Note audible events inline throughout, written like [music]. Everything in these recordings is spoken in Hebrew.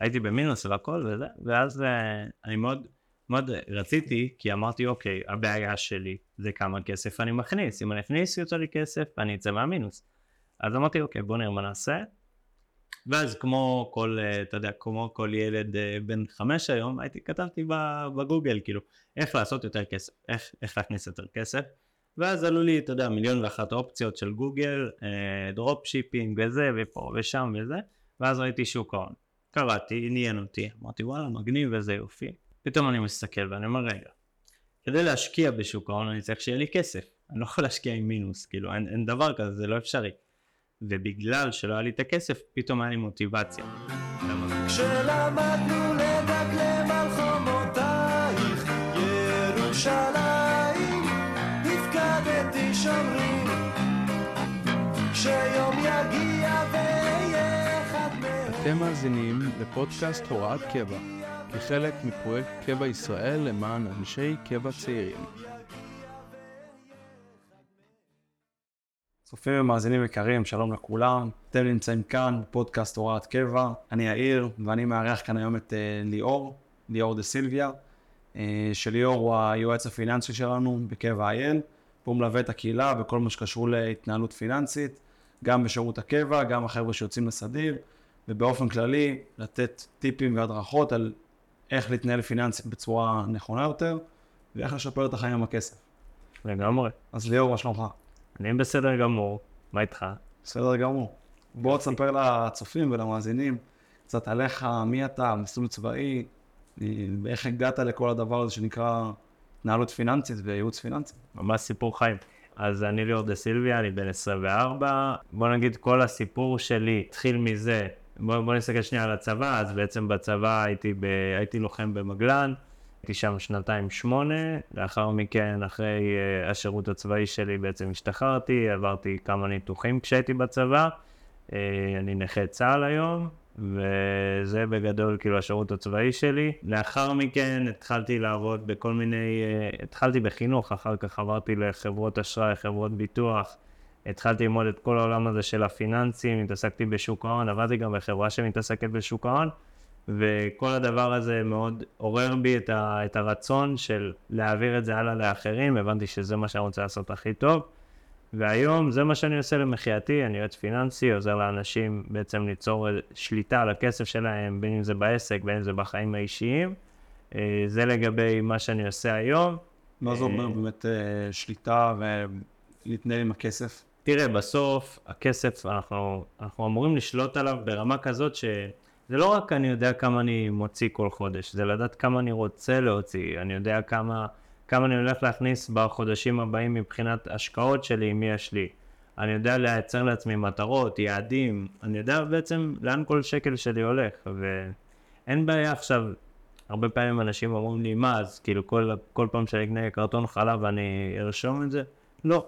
הייתי במינוס והכל וזה, ואז אה, אני מאוד, מאוד רציתי, כי אמרתי, אוקיי, הבעיה שלי זה כמה כסף אני מכניס, אם אני אכניס יותר לי כסף, אני אצא מהמינוס. אז אמרתי, אוקיי, בוא נראה מה נעשה. ואז כמו כל, אה, אתה יודע, כמו כל ילד אה, בן חמש היום, הייתי, כתבתי בגוגל, כאילו, איך לעשות יותר כסף, איך, איך להכניס יותר כסף. ואז עלו לי, אתה יודע, מיליון ואחת אופציות של גוגל, dropshipping וזה, ופה ושם וזה, ואז ראיתי שוק ההון. קראתי, עניין אותי, אמרתי וואלה מגניב איזה יופי. פתאום אני מסתכל ואני אומר רגע, כדי להשקיע בשוק ההון אני צריך שיהיה לי כסף, אני לא יכול להשקיע עם מינוס, כאילו אין, אין דבר כזה, זה לא אפשרי. ובגלל שלא היה לי את הכסף, פתאום היה לי מוטיבציה. כשלמדנו אתם מאזינים לפודקאסט הוראת קבע, כחלק מפרויקט קבע ישראל למען אנשי קבע צעירים. צופים ומאזינים יקרים, שלום לכולם. אתם נמצאים כאן, פודקאסט הוראת קבע. אני יאיר, ואני מארח כאן היום את uh, ליאור, ליאור דה סילביה, uh, שליאור הוא היועץ הפיננסי שלנו בקבע IL, והוא מלווה את הקהילה בכל מה שקשור להתנהלות פיננסית, גם בשירות הקבע, גם החבר'ה שיוצאים לסדיר, ובאופן כללי לתת טיפים והדרכות על איך להתנהל פיננסית בצורה נכונה יותר, ואיך לשפר את החיים עם הכסף. לגמרי. אז ליאור, מה שלומך? אני בסדר גמור, מה איתך? בסדר גמור. בוא תספר לצופים ולמאזינים קצת עליך, מי אתה, מסלול צבאי, ואיך הגעת לכל הדבר הזה שנקרא התנהלות פיננסית וייעוץ פיננסי. ממש סיפור חיים. אז אני ליאור דה סילביה, אני בן 24. בוא נגיד כל הסיפור שלי התחיל מזה, בוא, בוא נסתכל שנייה על הצבא, אז בעצם בצבא הייתי, ב, הייתי לוחם במגלן, הייתי שם שנתיים שמונה, לאחר מכן, אחרי uh, השירות הצבאי שלי בעצם השתחררתי, עברתי כמה ניתוחים כשהייתי בצבא, uh, אני נכה צה"ל היום, וזה בגדול כאילו השירות הצבאי שלי. לאחר מכן התחלתי לעבוד בכל מיני, uh, התחלתי בחינוך, אחר כך עברתי לחברות אשראי, חברות ביטוח. התחלתי ללמוד את כל העולם הזה של הפיננסים, התעסקתי בשוק ההון, עבדתי גם בחברה שמתעסקת בשוק ההון, וכל הדבר הזה מאוד עורר בי את, ה, את הרצון של להעביר את זה הלאה לאחרים, הבנתי שזה מה שאני רוצה לעשות הכי טוב, והיום זה מה שאני עושה למחייתי, אני יועץ פיננסי, עוזר לאנשים בעצם ליצור שליטה על הכסף שלהם, בין אם זה בעסק, בין אם זה בחיים האישיים. אה, זה לגבי מה שאני עושה היום. מה זה אומר אה, באמת אה, שליטה ולהתנהל עם הכסף? תראה, בסוף הכסף, אנחנו, אנחנו אמורים לשלוט עליו ברמה כזאת ש... זה לא רק אני יודע כמה אני מוציא כל חודש, זה לדעת כמה אני רוצה להוציא, אני יודע כמה, כמה אני הולך להכניס בחודשים הבאים מבחינת השקעות שלי, מי יש לי. אני יודע לייצר לעצמי מטרות, יעדים, אני יודע בעצם לאן כל שקל שלי הולך, ואין בעיה עכשיו, הרבה פעמים אנשים אומרים לי, מה, אז כאילו כל, כל פעם שאני אקנה קרטון חלב אני ארשום את זה? לא.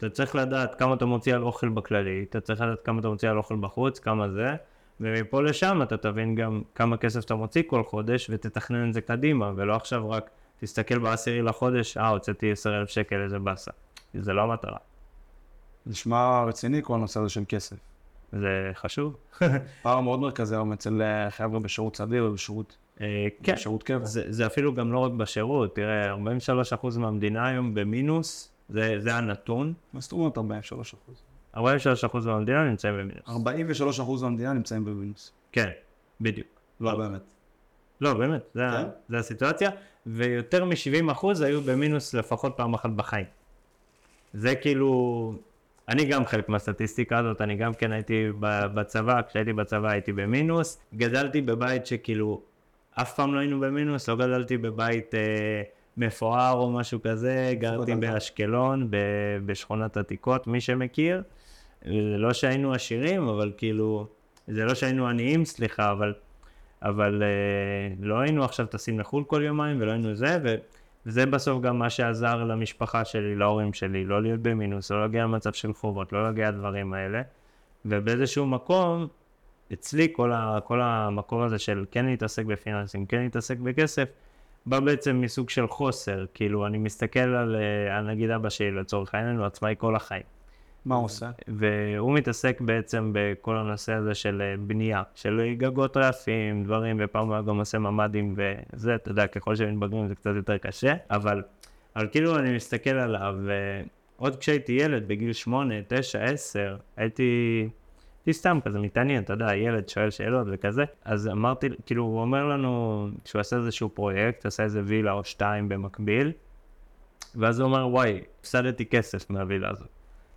אתה צריך לדעת כמה אתה מוציא על אוכל בכללי, אתה צריך לדעת כמה אתה מוציא על אוכל בחוץ, כמה זה, ומפה לשם אתה תבין גם כמה כסף אתה מוציא כל חודש ותתכנן את זה קדימה, ולא עכשיו רק תסתכל בעשירי לחודש, אה, הוצאתי עשר אלף שקל, איזה באסה. זה לא המטרה. נשמע רציני כל הנושא הזה של כסף. זה חשוב. [laughs] פער מאוד מרכזי היום אצל אה, חבר'ה בשירות סדיר ובשירות אה, כן, בשירות קבע. זה, זה אפילו גם לא רק בשירות, תראה, 43% מהמדינה היום במינוס, זה, זה הנתון. מה זאת אומרת 43 43% מהמדינה נמצאים במינוס. 43 מהמדינה נמצאים במינוס. כן, בדיוק. לא באמת. לא, באמת, זה, כן? זה הסיטואציה, ויותר מ-70% היו במינוס לפחות פעם אחת בחיים. זה כאילו, אני גם חלק מהסטטיסטיקה הזאת, אני גם כן הייתי בצבא, כשהייתי בצבא הייתי במינוס, גדלתי בבית שכאילו, אף פעם לא היינו במינוס, לא גדלתי בבית אה, מפואר או משהו כזה, גרתי באשקלון, בשכונת עתיקות, מי שמכיר. זה לא שהיינו עשירים, אבל כאילו, זה לא שהיינו עניים, סליחה, אבל, אבל אה, לא היינו עכשיו טסים לחו"ל כל יומיים ולא היינו זה, ו, וזה בסוף גם מה שעזר למשפחה שלי, להורים שלי, לא להיות במינוס, לא להגיע למצב של חובות, לא להגיע לדברים האלה, ובאיזשהו מקום, אצלי כל, ה, כל המקום הזה של כן להתעסק בפיננסים, כן להתעסק בכסף, בא בעצם מסוג של חוסר, כאילו אני מסתכל על, אה, על נגיד אבא שלי לצורך העניין, הוא עצמאי כל החיים. מה הוא עושה? והוא מתעסק בעצם בכל הנושא הזה של אה, בנייה, של גגות רעפים, דברים, ופעם הוא היה גם עושה ממ"דים וזה, אתה יודע, ככל שהם מתבגרים זה קצת יותר קשה, אבל, אבל כאילו אני מסתכל עליו, ועוד כשהייתי ילד, בגיל 8, 9, 10, הייתי... הייתי סתם כזה מתעניין, אתה יודע, ילד שואל שאלות וכזה, אז אמרתי, כאילו, הוא אומר לנו שהוא עשה איזשהו פרויקט, עשה איזה וילה או שתיים במקביל, ואז הוא אומר, וואי, הפסדתי כסף מהווילה הזאת.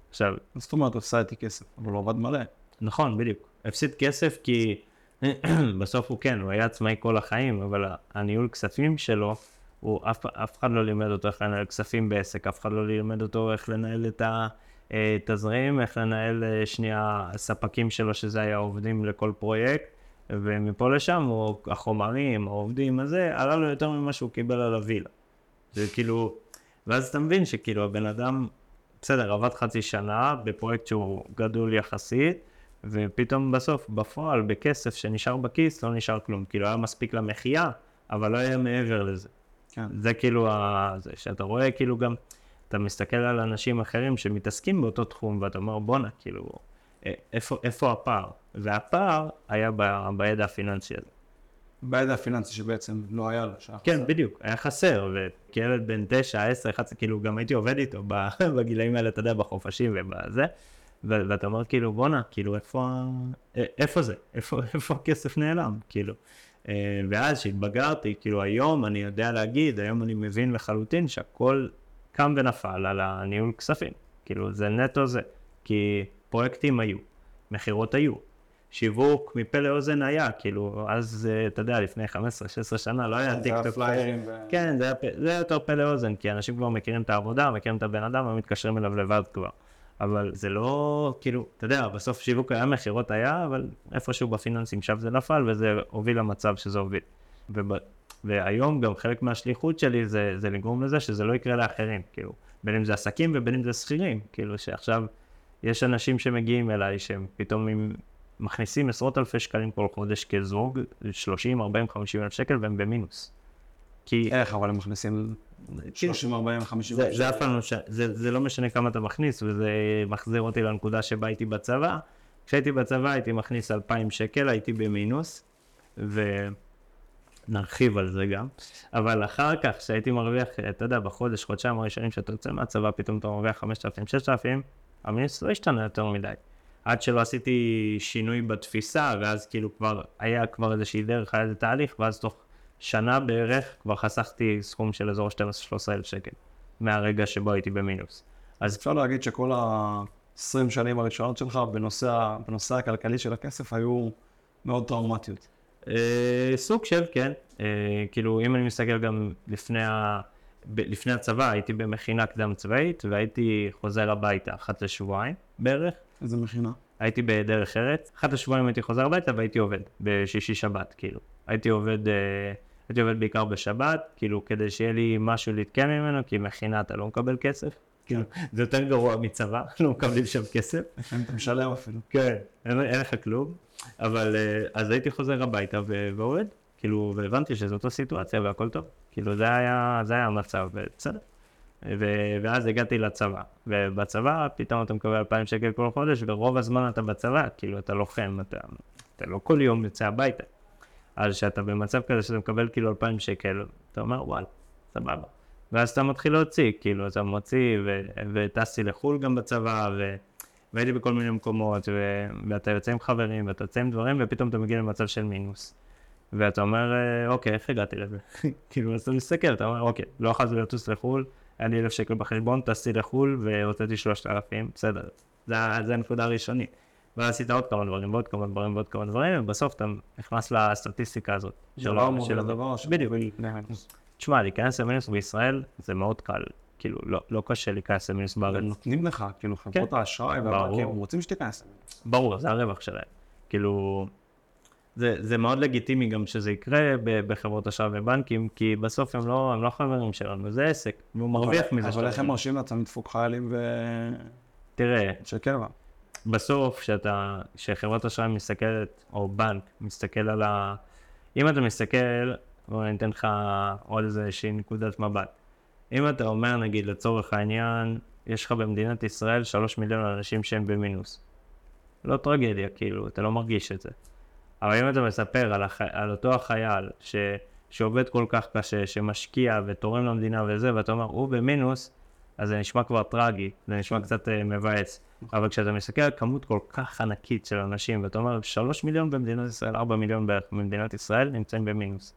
עכשיו, מה זאת אומרת, הפסדתי כסף, אבל הוא עבד מלא. נכון, בדיוק. הפסיד כסף כי [clears throat] בסוף הוא כן, הוא היה עצמאי כל החיים, אבל הניהול כספים שלו, הוא אף, אף אחד לא לימד אותו איך לנהל כספים בעסק, אף אחד לא לימד אותו איך לנהל את התזרים, איך לנהל אה, שנייה ספקים שלו, שזה היה עובדים לכל פרויקט, ומפה לשם הוא, החומרים, העובדים, הזה, עלה לו יותר ממה שהוא קיבל על הווילה. זה כאילו, ואז אתה מבין שכאילו הבן אדם בסדר, עבד חצי שנה בפרויקט שהוא גדול יחסית, ופתאום בסוף, בפועל, בכסף שנשאר בכיס, לא נשאר כלום. כאילו, היה מספיק למחיה, אבל לא היה מעבר לזה. כן. זה כאילו, ה... זה שאתה רואה כאילו גם, אתה מסתכל על אנשים אחרים שמתעסקים באותו תחום, ואתה אומר, בואנה, כאילו, איפה, איפה הפער? והפער היה ב... בידע הפיננסי הזה. בידע הפיננסי שבעצם לא היה לו. כן, חסר. בדיוק, היה חסר, וכילד בן 9, 10, 11, כאילו גם הייתי עובד איתו [laughs] בגילאים האלה, אתה יודע, בחופשים ובזה, ו- ואתה אומר כאילו, בואנה, כאילו, איפה, איפה זה? איפה, [laughs] איפה הכסף נעלם? כאילו. אה, ואז כשהתבגרתי, כאילו היום אני יודע להגיד, היום אני מבין לחלוטין שהכל קם ונפל על הניהול כספים. כאילו, זה נטו זה. כי פרויקטים היו, מכירות היו, שיווק מפה לאוזן היה, כאילו, אז, אתה יודע, לפני 15-16 שנה לא היה טיק טוק. כן, זה היה, זה היה יותר פה לאוזן, כי אנשים כבר מכירים את העבודה, מכירים את הבן אדם, ומתקשרים אליו לבד כבר. אבל זה לא, כאילו, אתה יודע, בסוף שיווק היה, מכירות היה, אבל איפשהו בפיננסים שם זה נפל, וזה הוביל למצב שזה הוביל. והיום גם חלק מהשליחות שלי זה, זה לגרום לזה שזה לא יקרה לאחרים, כאילו, בין אם זה עסקים ובין אם זה שכירים, כאילו שעכשיו יש אנשים שמגיעים אליי שהם פתאום עם מכניסים עשרות אלפי שקלים כל חודש כזוג, 30, 40, 50 אלף שקל והם במינוס. כי... איך, אבל הם מכניסים 30, 40, 50 אלף שקל? זה אף פעם לא, זה, זה לא משנה כמה אתה מכניס, וזה מחזיר אותי לנקודה שבה הייתי בצבא. כשהייתי בצבא הייתי מכניס 2,000 שקל, הייתי במינוס, ונרחיב על זה גם. אבל אחר כך, כשהייתי מרוויח, אתה יודע, בחודש, חודשיים הראשונים שאתה יוצא מהצבא, פתאום אתה מרוויח 5,000, 6,000, המינוס לא השתנה יותר מדי. עד שלא עשיתי שינוי בתפיסה, ואז כאילו כבר היה כבר איזושהי דרך, היה איזה תהליך, ואז תוך שנה בערך כבר חסכתי סכום של אזור 12-13 אלף שקל, מהרגע שבו הייתי במינוס. אז אפשר להגיד שכל ה-20 שנים הראשונות שלך בנושא, בנושא הכלכלי של הכסף היו מאוד טראומטיות. אה, סוג של, כן. אה, כאילו, אם אני מסתכל גם לפני, ה... ב- לפני הצבא, הייתי במכינה קדם צבאית, והייתי חוזר הביתה אחת לשבועיים בערך. איזה מכינה? הייתי בדרך ארץ, אחת השבועיים הייתי חוזר הביתה והייתי עובד, בשישי שבת, כאילו. הייתי עובד, אה, הייתי עובד בעיקר בשבת, כאילו, כדי שיהיה לי משהו להתקיים ממנו, כי מכינה אתה לא מקבל כסף. כאילו, זה יותר גרוע מצבא, [laughs] לא מקבלים שם כסף. לפעמים אתה משלם אפילו. כן, אין, אין לך כלום. אבל אה, אז הייתי חוזר הביתה ועובד, כאילו, והבנתי שזו אותה סיטואציה והכל טוב. כאילו, זה היה, זה היה המצב, בסדר. ו- ואז הגעתי לצבא, ובצבא פתאום אתה מקבל 2,000 שקל כל חודש, ורוב הזמן אתה בצבא, כאילו אתה לוחם, אתה, אתה לא כל יום יוצא הביתה. אז כשאתה במצב כזה שאתה מקבל כאילו 2,000 שקל, אתה אומר וואלה, סבבה. ואז אתה מתחיל להוציא, כאילו אתה מוציא, ו- וטסתי לחו"ל גם בצבא, ו- והייתי בכל מיני מקומות, ו- ואתה יוצא עם חברים, ואתה יוצא עם דברים, ופתאום אתה מגיע למצב של מינוס. ואתה אומר, אה, אוקיי, איך הגעתי לזה? [laughs] כאילו, אז אתה מסתכל, אתה אומר, אוקיי, לא יכולתי לטוס לחו"ל, היה לי אלף שקל בחשבון, טסתי לחו"ל והוצאתי שלושת אלפים, בסדר. זה, זה הנקודה הראשונית. ואז עשית עוד כמה דברים, ועוד כמה דברים, ועוד כמה דברים, ובסוף אתה נכנס לסטטיסטיקה הזאת. לא אמור להיות דבר בדיוק. תשמע, להיכנס למינוס בישראל זה מאוד קל. כאילו, לא, לא קשה להיכנס למינוס בארץ. נותנים לך, כאילו, חברות כן. האשראי והבנקים רוצים שתיכנס. ברור, זה הרווח שלהם. כאילו, זה, זה מאוד לגיטימי גם שזה יקרה בחברות אשראי ובנקים, כי בסוף הם לא, הם לא חברים שלנו, זה עסק, והוא מרוויח מזה. אבל איך הם מרשים לעצמם לדפוק חיילים ו... תראה, של קבע. בסוף, כשאתה, כשחברת אשראי מסתכלת, או בנק מסתכל על ה... אם אתה מסתכל, בוא אני אתן לך עוד איזושהי נקודת מבט. אם אתה אומר, נגיד, לצורך העניין, יש לך במדינת ישראל שלוש מיליון אנשים שהם במינוס. לא טרגדיה, כאילו, אתה לא מרגיש את זה. אבל אם אתה מספר על, הח... על אותו החייל ש... שעובד כל כך קשה, שמשקיע ותורם למדינה וזה, ואתה אומר, הוא במינוס, אז זה נשמע כבר טרגי, זה נשמע קצת uh, מבאס. אבל כשאתה מסתכל על כמות כל כך ענקית של אנשים, ואתה אומר, שלוש מיליון במדינת ישראל, ארבע מיליון במדינת ישראל, נמצאים במינוס.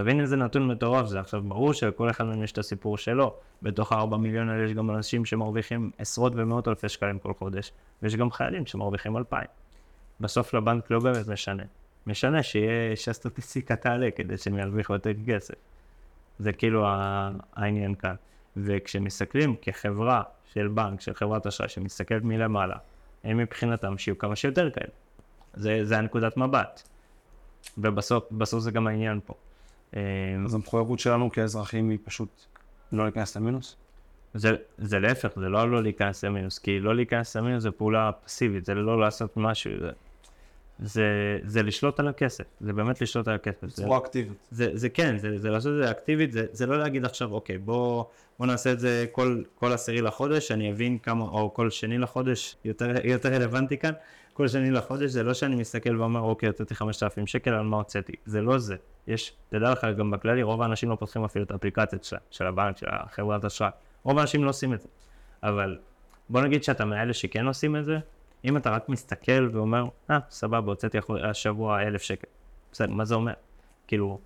תבין איזה נתון מטורף זה. עכשיו, ברור שלכל אחד מהם יש את הסיפור שלו. בתוך הארבע מיליון האלה יש גם אנשים שמרוויחים עשרות ומאות אלפי שקלים כל חודש, ויש גם חיילים שמרוויחים אלפיים. בסוף לבנק לא באמת משנה. משנה שיהיה, שהסטטיסטיקה תעלה כדי שהם ירוויחו יותר כסף. זה כאילו העניין כאן. וכשמסתכלים כחברה של בנק, של חברת אשראי, שמסתכלת מלמעלה, הם מבחינתם שיהיו כמה שיותר כאלה. זה, זה הנקודת מבט. ובסוף זה גם העניין פה. אה, אז המחויבות שלנו כאזרחים היא פשוט לא להיכנס למינוס? זה, זה להפך, זה לא לא להיכנס למינוס, כי לא להיכנס למינוס זה פעולה פסיבית, זה לא לעשות משהו, זה, זה, זה לשלוט על הכסף, זה באמת לשלוט על הכסף. בצורה אקטיבית. זה, זה כן, זה, זה לעשות את זה אקטיבית, זה, זה לא להגיד עכשיו, אוקיי, בוא, בוא נעשה את זה כל, כל עשירי לחודש, אני אבין כמה, או כל שני לחודש, יותר, יותר רלוונטי כאן, כל שני לחודש, זה לא שאני מסתכל ואומר, אוקיי, הוצאתי 5,000 שקל, על מה הוצאתי, זה לא זה. יש, תדע לך, גם בכללי, רוב האנשים לא פותחים אפילו את האפליקציות של, של הבנק, של החברת אשראי. רוב האנשים לא עושים את זה. אבל בוא נגיד שאתה מאלה שכן עושים את זה, אם אתה רק מסתכל ואומר, אה, סבבה, הוצאתי השבוע אלף שקל. בסדר, מה זה אומר? כאילו,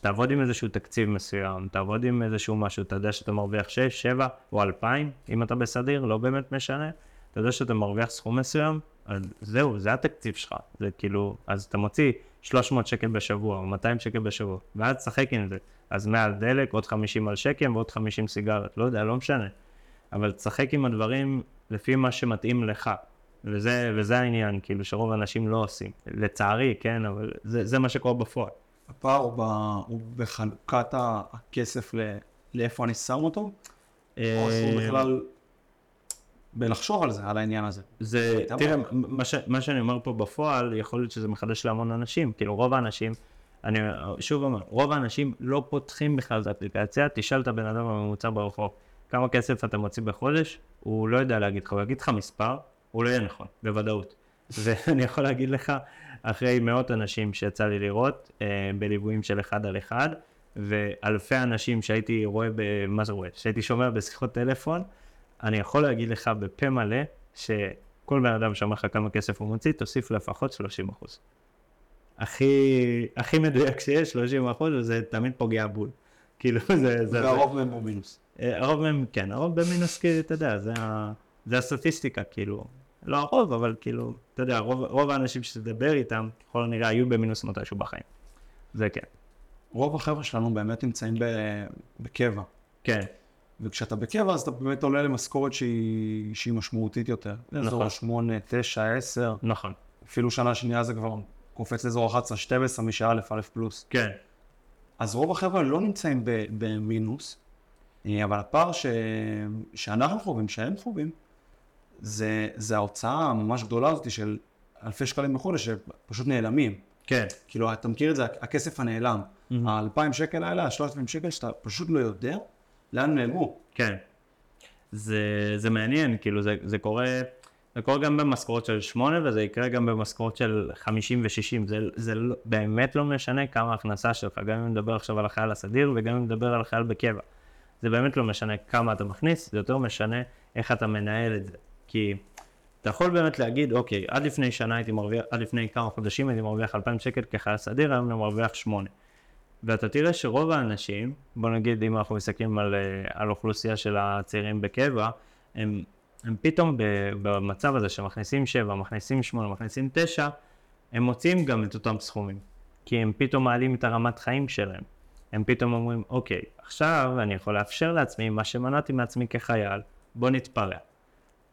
תעבוד עם איזשהו תקציב מסוים, תעבוד עם איזשהו משהו, אתה יודע שאתה מרוויח 6, 7 או 2,000, אם אתה בסדיר, לא באמת משנה. אתה יודע שאתה מרוויח סכום מסוים, אז זהו, זה התקציב שלך. זה כאילו, אז אתה מוציא 300 שקל בשבוע או 200 שקל בשבוע, ואז תשחק עם זה. אז 100 על דלק, עוד 50 על שקם ועוד 50 סיגרת, לא יודע, לא משנה. אבל תשחק עם הדברים לפי מה שמתאים לך. וזה, וזה העניין, כאילו, שרוב האנשים לא עושים. לצערי, כן, אבל זה, זה מה שקורה בפועל. הפער הוא, ב, הוא בחלוקת הכסף ל, לאיפה אני שם אותו? אה, או שהוא בכלל בלחשוב על זה, על העניין הזה. זה, תראה, מה, ש, מה שאני אומר פה בפועל, יכול להיות שזה מחדש להמון אנשים. כאילו, רוב האנשים, אני שוב אומר, רוב האנשים לא פותחים בכלל את האפליקציה, תשאל את הבן אדם הממוצע ברחוב, כמה כסף אתה מוציא בחודש, הוא לא יודע להגיד לך, הוא יגיד לך מספר, הוא לא יהיה נכון, בוודאות. [laughs] ואני יכול להגיד לך, אחרי מאות אנשים שיצא לי לראות, אה, בליוויים של אחד על אחד, ואלפי אנשים שהייתי רואה. מה זה רואה? שהייתי שומע בשיחות טלפון, אני יכול להגיד לך בפה מלא, שכל בן אדם שאומר לך כמה כסף הוא מוציא, תוסיף לפחות 30 אחוז. הכי, הכי מדויק שיש, 30 אחוז, וזה תמיד פוגע בול. כאילו זה... זה והרוב מהם במינוס. אה, הרוב מהם, כן, הרוב במינוס, כי אתה יודע, זה, זה הסטטיסטיקה, כאילו. לא הרוב, אבל כאילו, אתה יודע, רוב, רוב האנשים שתדבר איתם, ככל הנראה היו במינוס מתישהו בחיים. זה כן. רוב החבר'ה שלנו באמת נמצאים בקבע. כן. וכשאתה בקבע אז אתה באמת עולה למשכורת שהיא, שהיא משמעותית יותר. נכון. אזור 8, 9, 10. נכון. אפילו שנה שנייה זה כבר קופץ לאזור 11, 12, מי שא', א' פלוס. כן. אז רוב החבר'ה לא נמצאים במינוס, אה, אבל הפער ש... שאנחנו חווים, שהם חווים, זה, זה ההוצאה הממש גדולה הזאת של אלפי שקלים בחודש שפשוט נעלמים. כן. כאילו, אתה מכיר את זה, הכסף הנעלם. Mm-hmm. האלפיים שקל האלה, השלושת אלפים שקל, שאתה פשוט לא יודע לאן נעלמו. כן. זה, זה מעניין, כאילו, זה, זה קורה... זה קורה גם במשכורות של שמונה וזה יקרה גם במשכורות של חמישים ושישים. זה, זה לא, באמת לא משנה כמה הכנסה שלך, גם אם נדבר עכשיו על החייל הסדיר וגם אם נדבר על החייל בקבע. זה באמת לא משנה כמה אתה מכניס, זה יותר משנה איך אתה מנהל את זה. כי אתה יכול באמת להגיד, אוקיי, עד לפני שנה הייתי מרוויח, עד לפני כמה חודשים הייתי מרוויח 2,000 שקל כחייל סדיר, היום אני מרוויח 8. ואתה תראה שרוב האנשים, בוא נגיד אם אנחנו מסתכלים על, אה, על אוכלוסייה של הצעירים בקבע, הם, הם פתאום במצב הזה שמכניסים 7, מכניסים 8, מכניסים 9, הם מוצאים גם את אותם סכומים. כי הם פתאום מעלים את הרמת חיים שלהם. הם פתאום אומרים, אוקיי, עכשיו אני יכול לאפשר לעצמי מה שמנעתי מעצמי כחייל, בוא נתפרע.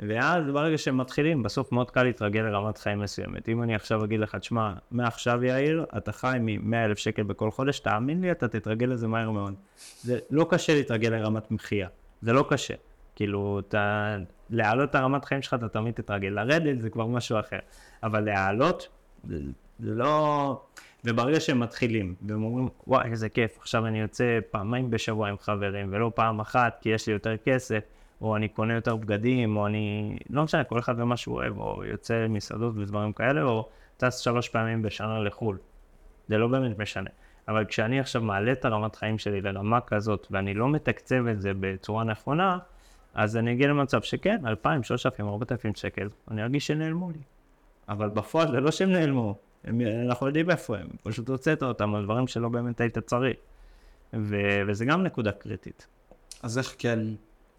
ואז ברגע שהם מתחילים, בסוף מאוד קל להתרגל לרמת חיים מסוימת. אם אני עכשיו אגיד לך, תשמע, מעכשיו יאיר, אתה חי מ-100 אלף שקל בכל חודש, תאמין לי, אתה תתרגל לזה מהר מאוד. זה לא קשה להתרגל לרמת מחיה, זה לא קשה. כאילו, אתה... להעלות את הרמת חיים שלך, אתה תמיד תתרגל. לרדת זה כבר משהו אחר. אבל להעלות, זה לא... וברגע שהם מתחילים, והם אומרים, וואי, איזה כיף, עכשיו אני יוצא פעמיים בשבוע עם חברים, ולא פעם אחת, כי יש לי יותר כסף, או אני קונה יותר בגדים, או אני, לא משנה, כל אחד ומה שהוא אוהב, או יוצא מסעדות ודברים כאלה, או טס שלוש פעמים בשנה לחו"ל. זה לא באמת משנה. אבל כשאני עכשיו מעלה את הרמת חיים שלי לרמה כזאת, ואני לא מתקצב את זה בצורה נכונה, אז אני אגיע למצב שכן, 2,000, 3,000, 4,000 שקל, אני ארגיש שנעלמו לי. אבל בפועל זה לא שהם נעלמו, הם, אנחנו יודעים איפה הם, פשוט הוצאת אותם על דברים שלא באמת היית צריך. ו- וזה גם נקודה קריטית. אז איך כן,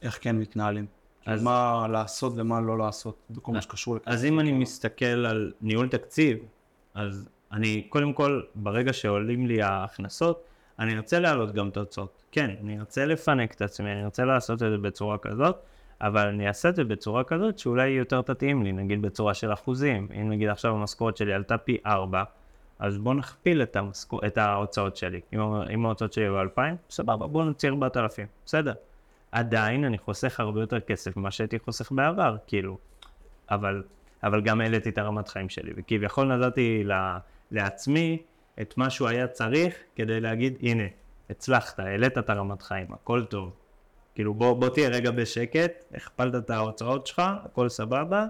איך כן מתנהלים? אז- מה לעשות ומה לא לעשות, בכל מה שקשור לכסף. אז אם אני מסתכל על ניהול תקציב, אז אני, קודם כל, ברגע שעולים לי ההכנסות, אני ארצה להעלות גם את ההוצאות. כן, אני ארצה לפנק את עצמי, אני ארצה לעשות את זה בצורה כזאת, אבל אני אעשה את זה בצורה כזאת שאולי יותר תתאים לי, נגיד בצורה של אחוזים. אם נגיד עכשיו המשכורת שלי עלתה פי 4, אז בוא נכפיל את, המשכו, את ההוצאות שלי. אם, אם ההוצאות שלי היו 2,000, סבבה, בוא נוציא 4,000, בסדר. עדיין אני חוסך הרבה יותר כסף ממה שהייתי חוסך בעבר, כאילו. אבל, אבל גם העליתי את הרמת חיים שלי, וכביכול נתתי לעצמי את מה שהוא היה צריך כדי להגיד, הנה, הצלחת, העלית את הרמת חיים, הכל טוב. כאילו בוא, בוא תהיה רגע בשקט, הכפלת את ההוצאות שלך, הכל סבבה,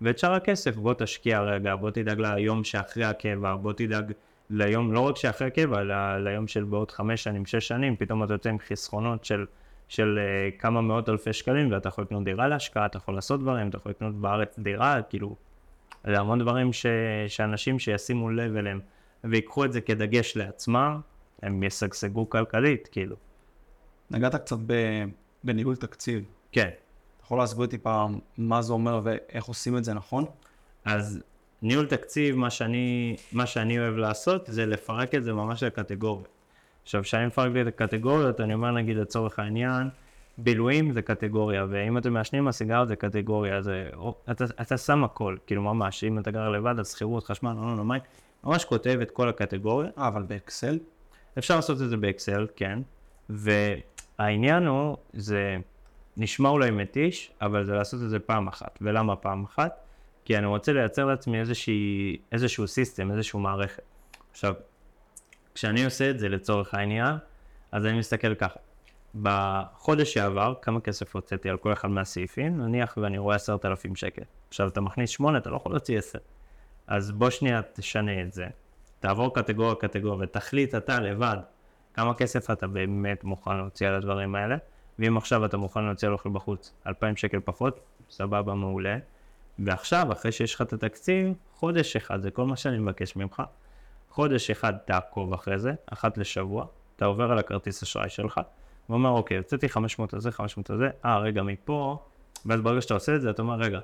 ואת שאר הכסף בוא תשקיע רגע, בוא תדאג ליום שאחרי הקבע, בוא תדאג ליום, לא רק שאחרי הקבע, אלא ליום של בעוד חמש שנים, שש שנים, פתאום אתה יוצא עם חסכונות של, של uh, כמה מאות אלפי שקלים, ואתה יכול לקנות דירה להשקעה, אתה יכול לעשות דברים, אתה יכול לקנות בארץ דירה, כאילו, זה המון דברים ש, שאנשים שישימו לב אליהם ויקחו את זה כדגש לעצמם, הם ישגשגו כלכלית, כאילו. נגעת קצת ב- בניהול תקציב. כן. אתה יכול להסביר טיפה מה זה אומר ואיך עושים את זה נכון? אז ניהול תקציב, מה שאני, מה שאני אוהב לעשות זה לפרק את זה ממש לקטגוריות. עכשיו, כשאני מפרק לי את הקטגוריות, אני אומר נגיד לצורך העניין, בילויים זה קטגוריה, ואם אתם מעשנים הסיגרות זה קטגוריה, זה, אתה, אתה שם הכל, כאילו ממש, אם אתה גר לבד, אז שכירות, חשמל, לא, לא, מים, ממש כותב את כל הקטגוריות. אה, אבל באקסל? אפשר לעשות את זה באקסל, כן, והעניין הוא, זה נשמע אולי מתיש, אבל זה לעשות את זה פעם אחת. ולמה פעם אחת? כי אני רוצה לייצר לעצמי איזושהי, איזשהו סיסטם, איזשהו מערכת. עכשיו, כשאני עושה את זה לצורך העניין, אז אני מסתכל ככה. בחודש שעבר, כמה כסף הוצאתי על כל אחד מהסעיפים, נניח ואני רואה עשרת אלפים שקל. עכשיו, אתה מכניס שמונה, אתה לא יכול להוציא עשר. אז בוא שנייה תשנה את זה. תעבור קטגוריה קטגוריה ותחליט אתה לבד כמה כסף אתה באמת מוכן להוציא על הדברים האלה. ואם עכשיו אתה מוכן להוציא על אוכל בחוץ 2,000 שקל פחות, סבבה, מעולה. ועכשיו, אחרי שיש לך את התקציב, חודש אחד, זה כל מה שאני מבקש ממך. חודש אחד תעקוב אחרי זה, אחת לשבוע, אתה עובר על הכרטיס אשראי שלך, ואומר, אוקיי, הוצאתי 500 על זה, 500 על זה, אה, רגע, מפה, ואז ברגע שאתה עושה את זה, אתה אומר, רגע,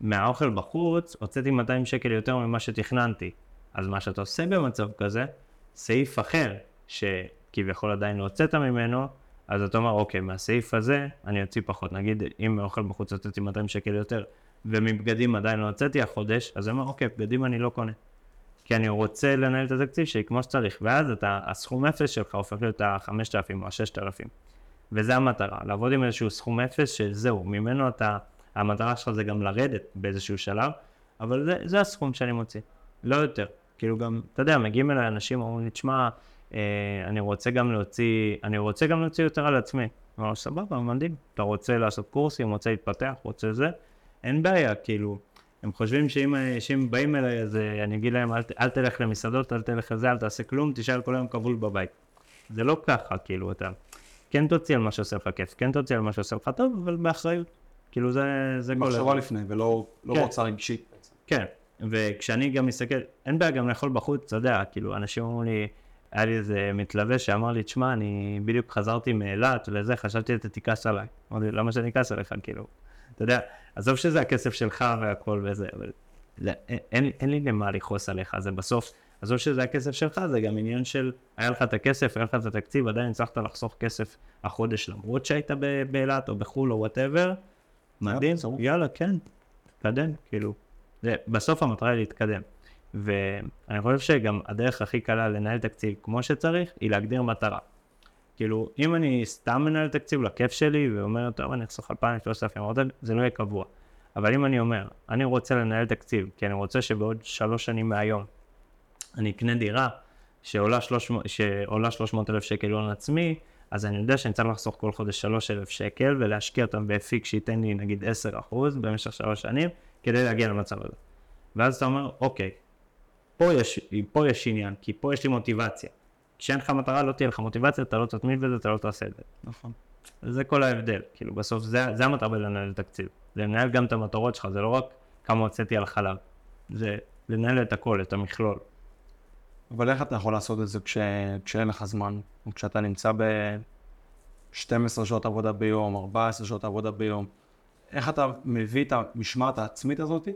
מהאוכל בחוץ, הוצאתי 200 שקל יותר ממה שתכננתי. אז מה שאתה עושה במצב כזה, סעיף אחר, שכביכול עדיין לא הוצאת ממנו, אז אתה אומר, אוקיי, מהסעיף הזה אני אוציא פחות. נגיד, אם מאוכל בחוץ הוצאתי 200 שקל יותר, ומבגדים עדיין לא הוצאתי החודש, אז אני אומר, אוקיי, בגדים אני לא קונה. כי אני רוצה לנהל את התקציב שלי כמו שצריך, ואז אתה, הסכום אפס שלך הופך להיות ה-5,000 או ה-6,000. וזה המטרה, לעבוד עם איזשהו סכום אפס שזהו, ממנו אתה, המטרה שלך זה גם לרדת באיזשהו שלב, אבל זה, זה הסכום שאני מוציא, לא יותר. כאילו גם, אתה יודע, מגיעים אליי אנשים, אומרים לי, תשמע, אה, אני רוצה גם להוציא, אני רוצה גם להוציא יותר על עצמי. אמרנו, סבבה, מדהים, אתה רוצה לעשות קורסים, רוצה להתפתח, רוצה זה, אין בעיה, כאילו, הם חושבים שאם, שאם באים אליי, אז אה, אני אגיד להם, אל, אל תלך למסעדות, אל תלך לזה, אל תעשה כלום, תישאר כל היום כבול בבית. זה לא ככה, כאילו, אתה כן תוציא על מה שעושה לך כיף, כן תוציא על מה שעושה לך טוב, אבל באחריות. כאילו, זה, זה כל... מחשבה לפני, ולא לא כן. רגשית. בעצם. כן, וכשאני גם מסתכל, אין בעיה גם לאכול בחוץ, אתה יודע, כאילו, אנשים אמרו לי, היה לי איזה מתלווה שאמר לי, תשמע, אני בדיוק חזרתי מאילת ולזה, חשבתי שאתה תכעס עליי. אמרתי, למה שאני אכעס עליך, כאילו, אתה יודע, עזוב שזה הכסף שלך והכל וזה, אבל לא, אין, אין, לי למה לכעוס עליך, זה בסוף, עזוב שזה הכסף שלך, זה גם עניין של, היה לך את הכסף, היה לך את התקציב, עדיין הצלחת לחסוך כסף החודש, למרות שהיית באילת או בחו"ל או וואטאבר, מדהים. יאללה, כן, תתקדם, כאילו. זה, בסוף המטרה היא להתקדם. ואני חושב שגם הדרך הכי קלה לנהל תקציב כמו שצריך, היא להגדיר מטרה. כאילו, אם אני סתם מנהל תקציב לכיף שלי, ואומר, טוב, אני אחסוך 2,000, 3,000, 4,000, זה לא יהיה קבוע. אבל אם אני אומר, אני רוצה לנהל תקציב, כי אני רוצה שבעוד שלוש שנים מהיום אני אקנה דירה שעולה 300 שעולה 300 אלף שקל הון עצמי, אז אני יודע שאני צריך לחסוך כל חודש 3,000 שקל ולהשקיע אותם באפיק שייתן לי נגיד 10% במשך שלוש שנים, כדי להגיע למצב הזה. ואז אתה אומר, אוקיי, פה יש, פה יש עניין, כי פה יש לי מוטיבציה. כשאין לך מטרה לא תהיה לך מוטיבציה, אתה לא תתמיד בזה, אתה לא תעשה את זה. נכון. זה כל ההבדל, כאילו בסוף זה, זה המטרה בלנהל תקציב. זה לנהל גם את המטרות שלך, זה לא רק כמה הוצאתי על חלב. זה לנהל את הכל, את המכלול. אבל איך אתה יכול לעשות את זה כש... כשאין לך זמן, או כשאתה נמצא ב-12 שעות עבודה ביום, 14 שעות עבודה ביום? איך אתה מביא את המשמעת העצמית הזאת,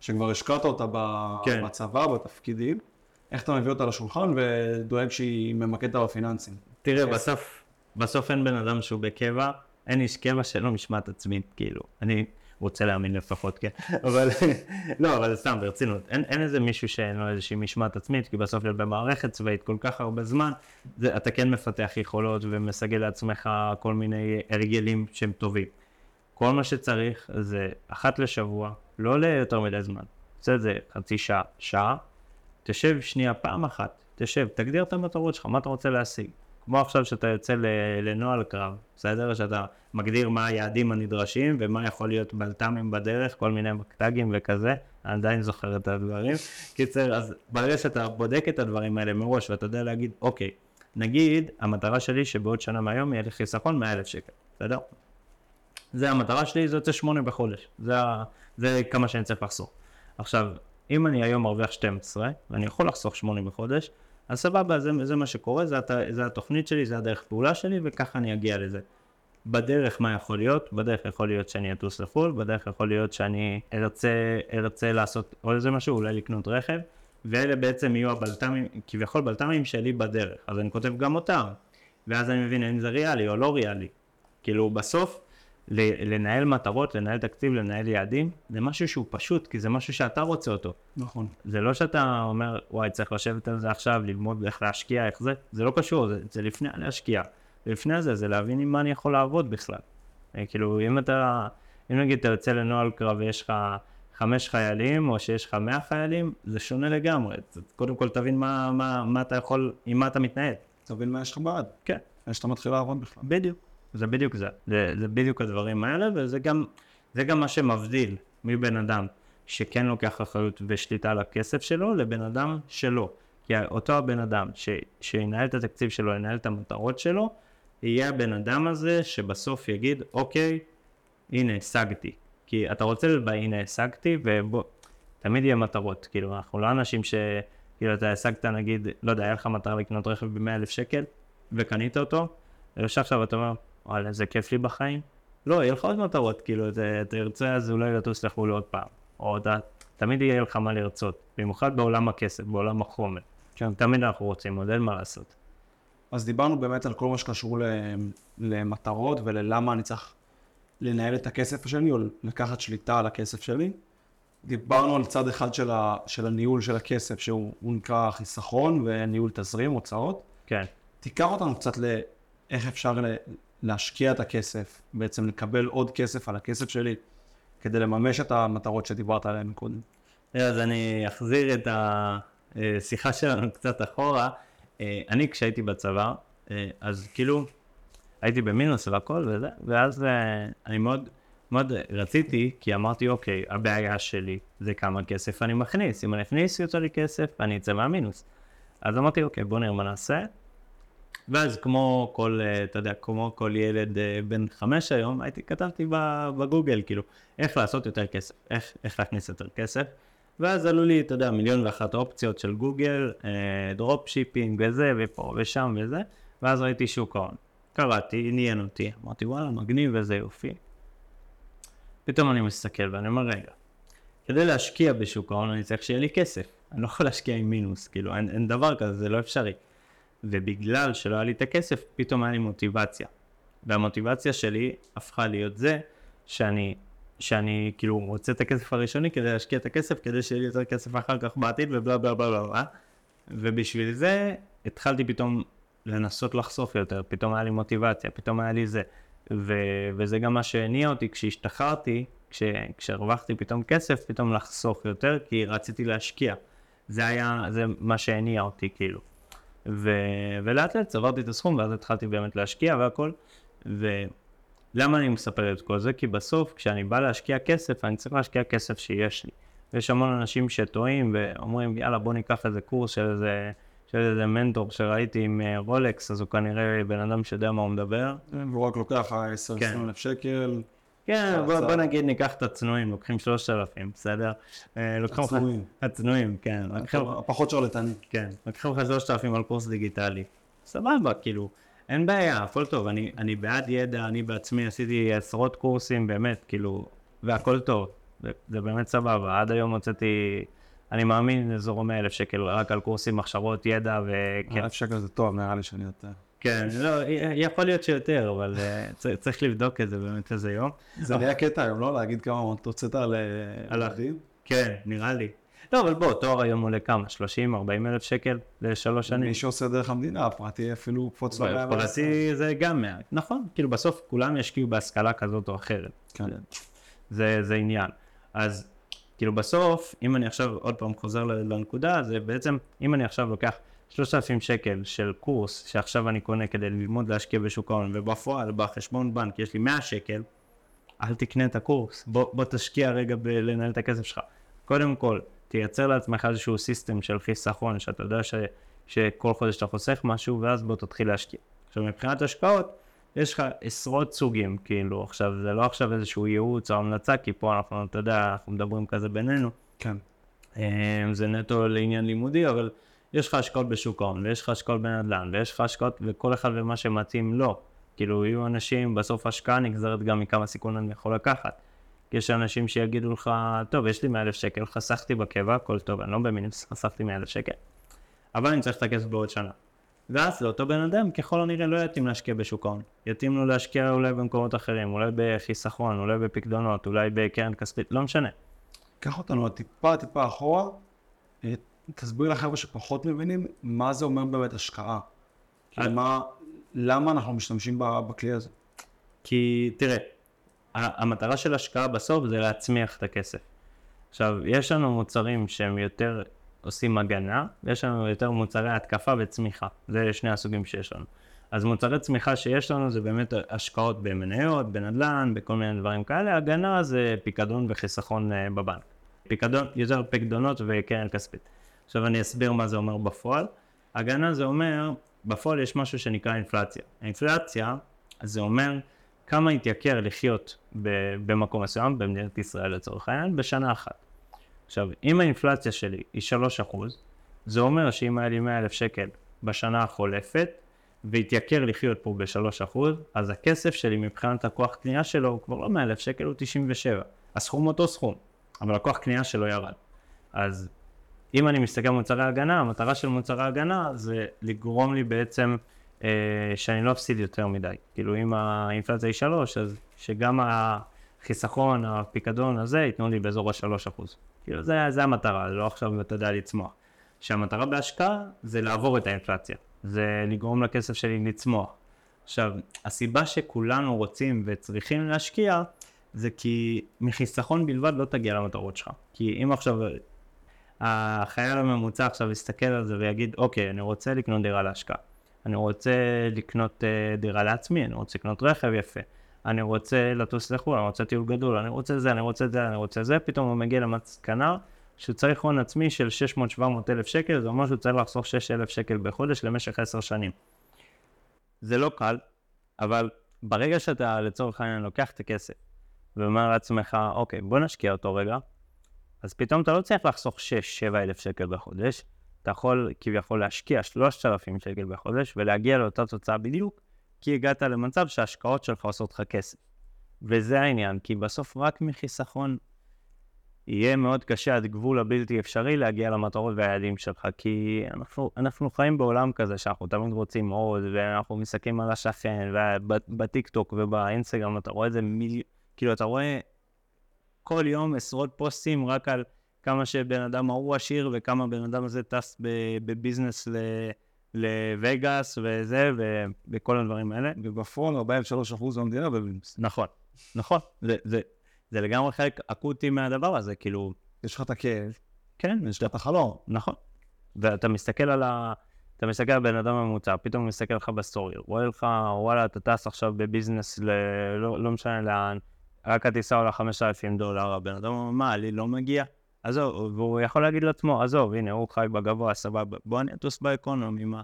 שכבר השקעת אותה ב... כן. בצבא, בתפקידים, איך אתה מביא אותה לשולחן ודואג שהיא ממקדת בפיננסים? תראה, כן. בסוף, בסוף אין בן אדם שהוא בקבע, אין איש קבע לו משמעת עצמית, כאילו. אני רוצה להאמין לפחות, כן. [laughs] אבל, לא, אבל סתם, ברצינות. אין, אין איזה מישהו שאין לו איזושהי משמעת עצמית, כי בסוף להיות במערכת צבאית כל כך הרבה זמן, זה, אתה כן מפתח יכולות ומסגל לעצמך כל מיני הרגלים שהם טובים. כל מה שצריך זה אחת לשבוע, לא ליותר מדי זמן. זה חצי שעה, שעה, תשב שנייה פעם אחת, תשב, תגדיר את המטרות שלך, מה אתה רוצה להשיג. כמו עכשיו שאתה יוצא לנוהל קרב, בסדר? שאתה מגדיר מה היעדים הנדרשים ומה יכול להיות בלת"מים בדרך, כל מיני מקטגים וכזה, אני עדיין זוכר את הדברים. קיצר, אז ברגע שאתה בודק את הדברים האלה מראש ואתה יודע להגיד, אוקיי, נגיד המטרה שלי שבעוד שנה מהיום יהיה לי חיסכון 100,000 שקל, בסדר? זה המטרה שלי, זה יוצא שמונה בחודש, זה, זה כמה שאני צריך לחסוך. עכשיו, אם אני היום מרוויח 12 ואני יכול לחסוך 8 בחודש, אז סבבה, זה, זה מה שקורה, זה, זה התוכנית שלי, זה הדרך פעולה שלי, וככה אני אגיע לזה. בדרך מה יכול להיות? בדרך יכול להיות שאני אטוס לחו"ל, בדרך יכול להיות שאני ארצה, ארצה לעשות עוד איזה משהו, אולי לקנות רכב, ואלה בעצם יהיו הבלת"מים, כביכול בלת"מים שלי בדרך, אז אני כותב גם אותם, ואז אני מבין אם זה ריאלי או לא ריאלי. כאילו בסוף, לנהל מטרות, לנהל תקציב, לנהל יעדים, זה משהו שהוא פשוט, כי זה משהו שאתה רוצה אותו. נכון. זה לא שאתה אומר, וואי, צריך לשבת על זה עכשיו, ללמוד איך להשקיע, איך זה, זה לא קשור, זה, זה לפני להשקיע. ולפני זה, זה להבין עם מה אני יכול לעבוד בכלל. אה, כאילו, אם אתה, אם נגיד אתה יוצא לנוהל קרב ויש לך חמש חיילים, או שיש לך מאה חיילים, זה שונה לגמרי. קודם כל תבין מה, מה, מה אתה יכול, עם מה אתה מתנהל. תבין מה יש לך בעד, כן. לפני שאתה מתחיל לעבוד בכלל. בדיוק, זה בדיוק זה. זה, זה בדיוק הדברים האלה, וזה גם, זה גם מה שמבדיל מבן אדם שכן לוקח אחריות ושליטה על הכסף שלו, לבן אדם שלא. כי אותו הבן אדם ש, שינהל את התקציב שלו, ינהל את המטרות שלו, יהיה הבן אדם הזה שבסוף יגיד, אוקיי, הנה, השגתי. כי אתה רוצה לב... הנה, השגתי, ובוא, תמיד יהיה מטרות. כאילו, אנחנו לא אנשים ש... כאילו, אתה השגת, נגיד, לא יודע, היה לך מטרה לקנות רכב ב-100,000 שקל, וקנית אותו, ועכשיו אתה אומר, וואלה, איזה כיף לי בחיים. לא, יהיה לך עוד מטרות, כאילו, אתה תרצה אז אולי לטוס לחו"ל עוד פעם. או אתה, תמיד יהיה לך מה לרצות, במיוחד בעולם הכסף, בעולם החומר. כן. תמיד אנחנו רוצים, עוד אין מה לעשות. אז דיברנו באמת על כל מה שקשור למטרות וללמה אני צריך לנהל את הכסף שלי או לקחת שליטה על הכסף שלי. דיברנו על צד אחד של, ה, של הניהול של הכסף שהוא הוא נקרא חיסכון וניהול תזרים, הוצאות. כן. תיקח אותנו קצת לאיך אפשר להשקיע את הכסף, בעצם לקבל עוד כסף על הכסף שלי כדי לממש את המטרות שדיברת עליהן קודם. אז אני אחזיר את השיחה שלנו קצת אחורה. אה, אני כשהייתי בצבא, אה, אז כאילו הייתי במינוס והכל וזה, ואז אה, אני מאוד, מאוד רציתי, כי אמרתי, אוקיי, הבעיה שלי זה כמה כסף אני מכניס. אם אני אכניס יותר לי כסף, אני אצא מהמינוס. אז אמרתי, אוקיי, בוא נראה מה נעשה. ואז כמו כל, אה, אתה יודע, כמו כל ילד אה, בן חמש היום, הייתי, כתבתי בגוגל, כאילו, איך לעשות יותר כסף, איך, איך להכניס יותר כסף. ואז עלו לי, אתה יודע, מיליון ואחת אופציות של גוגל, אה, dropshipping וזה, ופה ושם וזה, ואז ראיתי שוק ההון. קראתי, עניין אותי, אמרתי, וואלה, מגניב איזה יופי. פתאום אני מסתכל ואני אומר, רגע, כדי להשקיע בשוק ההון אני צריך שיהיה לי כסף. אני לא יכול להשקיע עם מינוס, כאילו, אין, אין דבר כזה, זה לא אפשרי. ובגלל שלא היה לי את הכסף, פתאום היה לי מוטיבציה. והמוטיבציה שלי הפכה להיות זה שאני, שאני כאילו רוצה את הכסף הראשוני כדי להשקיע את הכסף, כדי שיהיה לי יותר כסף אחר כך בעתיד ובלה בלה בלה בלה. ובשביל זה התחלתי פתאום לנסות לחשוף יותר, פתאום היה לי מוטיבציה, פתאום היה לי זה. ו- וזה גם מה שהניע אותי כשהשתחררתי, כש- כשהרווחתי פתאום כסף, פתאום לחסוך יותר, כי רציתי להשקיע. זה היה, זה מה שהניע אותי כאילו. ו- ולאט לאט צברתי את הסכום, ואז התחלתי באמת להשקיע והכל. ולמה אני מספר את כל זה? כי בסוף, כשאני בא להשקיע כסף, אני צריך להשקיע כסף שיש לי. ויש המון אנשים שטועים ואומרים, יאללה, בוא ניקח איזה קורס של איזה, של איזה מנטור שראיתי עם אה, רולקס, אז הוא כנראה בן אדם שיודע מה הוא מדבר. והוא רק לוקח 10-20 כן. אלף שקל. כן, בוא. בוא נגיד ניקח את הצנועים, לוקחים 3,000, בסדר? אה, לוקחים הצנועים. הצנועים, כן. לוקחים- הפחות שרלטני. כן, לקחו לך 3,000 על קורס דיגיטלי. סבבה, כאילו, אין בעיה, הכל טוב, אני, אני בעד ידע, אני בעצמי עשיתי עשרות קורסים, באמת, כאילו, והכל טוב, זה, זה באמת סבבה, עד היום הוצאתי, אני מאמין, אזור 100 אלף שקל רק על קורסים, הכשרות, ידע, וכן, אלף שקל זה טוב, נראה לי שאני יותר. כן, לא, יכול להיות שיותר, אבל אה, צריך לבדוק את זה באמת איזה יום. זה נהיה קטע היום, לא? להגיד כמה הוצאת על על ה- עובדים? כן, נראה לי. לא, אבל בוא, תואר היום עולה כמה? 30, 40 אלף שקל לשלוש שנים? מי שעושה דרך המדינה, הפרטי אפילו קפוץ למאה ועשר. פרטי זה גם מעט, נכון, כאילו בסוף כולם ישקיעו בהשכלה כזאת או אחרת, כן. זה, זה עניין. אז כאילו בסוף, אם אני עכשיו עוד פעם חוזר לנקודה, זה בעצם, אם אני עכשיו לוקח 3,000 שקל של קורס שעכשיו אני קונה כדי ללמוד להשקיע בשוק ההון, ובפועל בחשבון בנק יש לי 100 שקל, אל תקנה את הקורס, בוא, בוא תשקיע רגע בלנהל את הכסף שלך. קודם כל, תייצר לעצמך איזשהו system של חיסכון, שאתה יודע ש, שכל חודש אתה חוסך משהו, ואז בוא תתחיל להשקיע. עכשיו, מבחינת השקעות, יש לך עשרות סוגים, כאילו, עכשיו, זה לא עכשיו איזשהו ייעוץ או המלצה, כי פה אנחנו, אתה יודע, אנחנו מדברים כזה בינינו, כן. אה, זה נטו לעניין לימודי, אבל יש לך השקעות בשוק ההון, ויש לך השקעות בנדל"ן, ויש לך השקעות, וכל אחד ומה שמתאים לו. כאילו, יהיו אנשים, בסוף השקעה נגזרת גם מכמה סיכון אני יכול לקחת. יש אנשים שיגידו לך, טוב, יש לי 100 אלף שקל, חסכתי בקבע, הכל טוב, אני לא במינוס, חסכתי 100 אלף שקל. אבל אני צריך את הכסף בעוד שנה. ואז לאותו בן אדם ככל הנראה לא יתאים להשקיע בשוק ההון. יתאים לו להשקיע אולי במקומות אחרים, אולי בחיסכון, אולי בפקדונות, אולי בקרן כספית, לא משנה. קח אותנו טיפה טיפה אחורה, אה, תסביר לחבר'ה שפחות מבינים מה זה אומר באמת השקעה. כאילו אה. מה, למה אנחנו משתמשים בכלי הזה? כי תראה, המטרה של השקעה בסוף זה להצמיח את הכסף. עכשיו, יש לנו מוצרים שהם יותר עושים הגנה, ויש לנו יותר מוצרי התקפה וצמיחה. זה שני הסוגים שיש לנו. אז מוצרי צמיחה שיש לנו זה באמת השקעות במניות, בנדל"ן, בכל מיני דברים כאלה. הגנה זה פיקדון וחיסכון אה, בבנק. פיקדון, יותר פיקדונות וקרן כספית. עכשיו אני אסביר מה זה אומר בפועל. הגנה זה אומר, בפועל יש משהו שנקרא אינפלציה. האינפלציה זה אומר כמה התייקר לחיות במקום מסוים, במדינת ישראל לצורך העניין, בשנה אחת. עכשיו, אם האינפלציה שלי היא 3%, זה אומר שאם היה לי 100 אלף שקל בשנה החולפת, והתייקר לחיות פה ב-3%, אז הכסף שלי מבחינת הכוח קנייה שלו הוא כבר לא 100 אלף שקל, הוא 97. הסכום אותו סכום, אבל הכוח קנייה שלו ירד. אז אם אני מסתכל על מוצרי הגנה, המטרה של מוצרי הגנה זה לגרום לי בעצם אה, שאני לא אפסיד יותר מדי. כאילו אם האינפלציה היא 3, אז שגם החיסכון, הפיקדון הזה, ייתנו לי באזור ה-3%. כאילו זה, זה המטרה, לא עכשיו, אתה יודע, לצמוח. שהמטרה בהשקעה זה לעבור את האינפלציה, זה לגרום לכסף שלי לצמוח. עכשיו, הסיבה שכולנו רוצים וצריכים להשקיע, זה כי מחיסכון בלבד לא תגיע למטרות שלך. כי אם עכשיו החייל הממוצע עכשיו יסתכל על זה ויגיד, אוקיי, אני רוצה לקנות דירה להשקעה. אני רוצה לקנות uh, דירה לעצמי, אני רוצה לקנות רכב יפה. אני רוצה לטוס לחו"ל, אני רוצה טיול גדול, אני רוצה זה, אני רוצה זה, אני רוצה זה, פתאום הוא מגיע למסקנה שהוא צריך הון עצמי של 600-700 אלף שקל, זה אומר שהוא צריך לחסוך 6 אלף שקל בחודש למשך 10 שנים. זה לא קל, אבל ברגע שאתה לצורך העניין לוקח את הכסף ואומר לעצמך, אוקיי, בוא נשקיע אותו רגע, אז פתאום אתה לא צריך לחסוך 6-7 אלף שקל בחודש, אתה יכול כביכול להשקיע 3,000 שקל בחודש ולהגיע לאותה תוצאה בדיוק, כי הגעת למצב שההשקעות שלך עושות לך כסף. וזה העניין, כי בסוף רק מחיסכון יהיה מאוד קשה עד גבול הבלתי אפשרי להגיע למטרות והיעדים שלך, כי אנחנו, אנחנו חיים בעולם כזה שאנחנו תמיד רוצים עוד, ואנחנו מסתכלים על השכן, ובטיקטוק ובאינסטגרם אתה רואה את זה מיל... כאילו אתה רואה כל יום עשרות פוסטים רק על כמה שבן אדם ההוא עשיר וכמה בן אדם הזה טס ב business ל... לווגאס וזה, ו- וכל הדברים האלה. ובפועל 43% מהמדינה במינוס. נכון, נכון, זה, זה, זה לגמרי חלק אקוטי מהדבר הזה, כאילו, יש לך את הכאב, כן, יש לך את החלום. נכון. ואתה מסתכל על ה... אתה מסתכל על בן אדם ממוצע, פתאום הוא מסתכל לך ב story, רואה לך, וואלה, אתה טס עכשיו ב business, ל... לא, לא משנה לאן, רק הטיסה עולה 5,000 דולר, הבן אדם אומר, מה, לי לא מגיע? עזוב, והוא יכול להגיד לעצמו, עזוב, הנה, הוא חי בגבוה, סבבה, בוא אני אטוס ב economy, מה?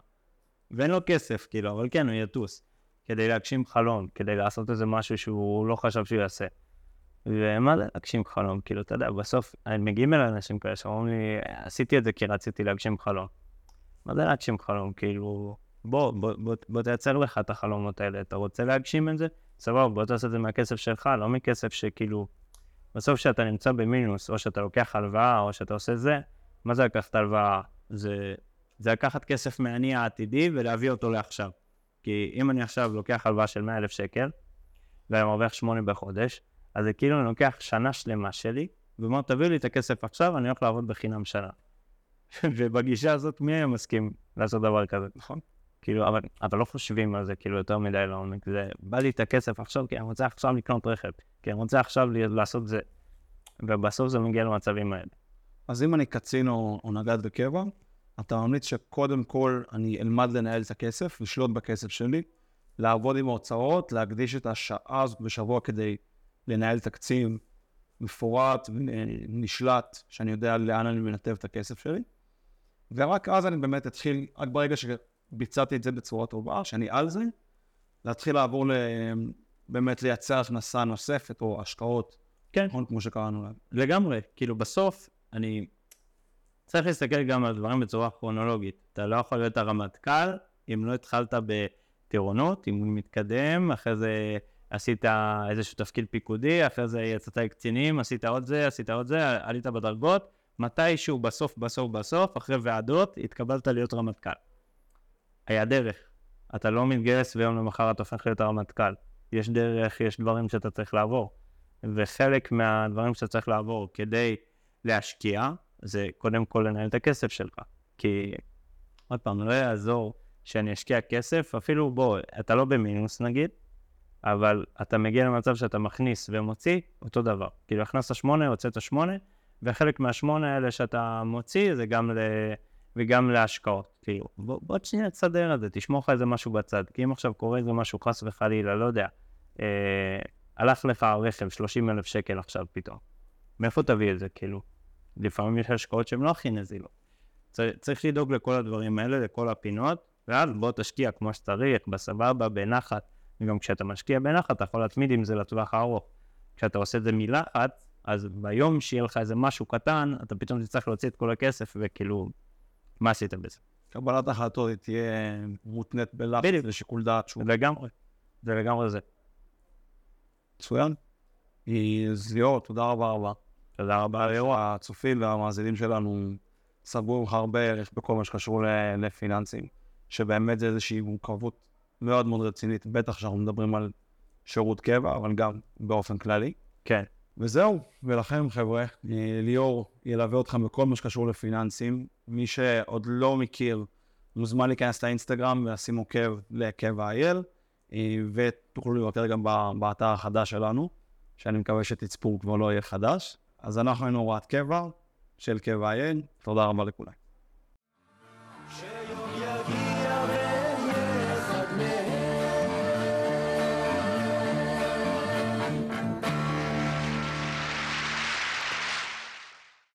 ואין לו כסף, כאילו, אבל כן, הוא יטוס. כדי להגשים חלום, כדי לעשות איזה משהו שהוא לא חשב שהוא יעשה. ומה זה להגשים חלום? כאילו, אתה יודע, בסוף, מגיעים אליי אנשים כאלה שאומרים לי, עשיתי את זה כי רציתי להגשים חלום. מה זה להגשים חלום? כאילו, בוא, בוא, בוא, בוא תייצר לך את החלומות האלה. אתה רוצה להגשים את זה? סבבה, בוא תעשה את זה מהכסף שלך, לא מכסף שכאילו... בסוף כשאתה נמצא במינוס, או שאתה לוקח הלוואה, או שאתה עושה זה, מה זה לקחת הלוואה? זה, זה לקחת כסף מהעני העתידי ולהביא אותו לעכשיו. כי אם אני עכשיו לוקח הלוואה של 100 אלף שקל, ואני מרוויח 8 בחודש, אז זה כאילו אני לוקח שנה שלמה שלי, ואומר, תביאו לי את הכסף עכשיו, אני הולך לעבוד בחינם שנה. [laughs] ובגישה הזאת, מי היה מסכים לעשות דבר כזה, נכון? כאילו, אבל, אבל לא חושבים על זה כאילו יותר מדי לעומק. זה, בא לי את הכסף עכשיו, כי אני רוצה עכשיו לקנות רכב, כי אני רוצה עכשיו לעשות זה. ובסוף זה מגיע למצבים האלה. אז אם אני קצין או, או נגד בקבע, אתה ממליץ שקודם כל אני אלמד לנהל את הכסף, לשלוט בכסף שלי, לעבוד עם ההוצאות, להקדיש את השעה הזאת בשבוע כדי לנהל תקציב מפורט ונשלט, שאני יודע לאן אני מנתב את הכסף שלי. ורק אז אני באמת אתחיל, רק ברגע שביצעתי את זה בצורה טובה, שאני על זה, להתחיל לעבור ל... באמת לייצר הכנסה נוספת או השקעות, כן. נכון? כמו שקראנו להם. לגמרי, כאילו בסוף אני צריך להסתכל גם על דברים בצורה כרונולוגית. אתה לא יכול להיות הרמטכ"ל אם לא התחלת בטירונות, אם הוא מתקדם, אחרי זה עשית איזשהו תפקיד פיקודי, אחרי זה יצאת לקצינים, עשית עוד זה, עשית עוד זה, עלית בדרגות, מתישהו בסוף בסוף בסוף, אחרי ועדות, התקבלת להיות רמטכ"ל. היה דרך. אתה לא מתגייס ויום למחר אתה הופך להיות הרמטכ"ל. יש דרך, יש דברים שאתה צריך לעבור. וחלק מהדברים שאתה צריך לעבור כדי להשקיע, זה קודם כל לנהל את הכסף שלך. כי, עוד פעם, לא יעזור שאני אשקיע כסף, אפילו בוא, אתה לא במינוס נגיד, אבל אתה מגיע למצב שאתה מכניס ומוציא אותו דבר. כאילו, הכנסת שמונה, הוצאת שמונה, וחלק מהשמונה האלה שאתה מוציא זה גם ל... וגם להשקעות. כאילו, בוא, בוא שנייה תסדר את זה, תשמור לך איזה משהו בצד. כי אם עכשיו קורה איזה משהו חס וחלילה, לא יודע, אה, הלך לך רכב 30 אלף שקל עכשיו פתאום. מאיפה תביא את זה, כאילו? לפעמים יש השקעות שהן לא הכי נזילות. צריך, צריך לדאוג לכל הדברים האלה, לכל הפינות, ואז בוא תשקיע כמו שצריך, בסבבה, בנחת. וגם כשאתה משקיע בנחת, אתה יכול להתמיד עם זה לטווח הארוך. כשאתה עושה את זה מלחץ, אז ביום שיהיה לך איזה משהו קטן, אתה פתאום תצטרך להוציא את כל הכסף, וכאילו, מה עשית בזה? קבלת החלטות תהיה מותנית בלחץ ושיקול דעת שוב. לגמרי, זה לגמרי זה. מצוין. אז ליאור, תודה רבה רבה. תודה רבה ליאור. הצופים והמאזינים שלנו סגרו הרבה ערך בכל מה שקשור לפיננסים, שבאמת זה איזושהי מורכבות מאוד מאוד רצינית, בטח כשאנחנו מדברים על שירות קבע, אבל גם באופן כללי. כן. וזהו, ולכם חבר'ה, ליאור ילווה אתכם בכל מה שקשור לפיננסים. מי שעוד לא מכיר, מוזמן להיכנס לאינסטגרם ולשים עוקב לקבע אייל, ותוכלו לבקר גם באתר החדש שלנו, שאני מקווה שתצפו כבר לא יהיה חדש. אז אנחנו היינו הוראת קבע של קבע אייל, תודה רבה לכולם.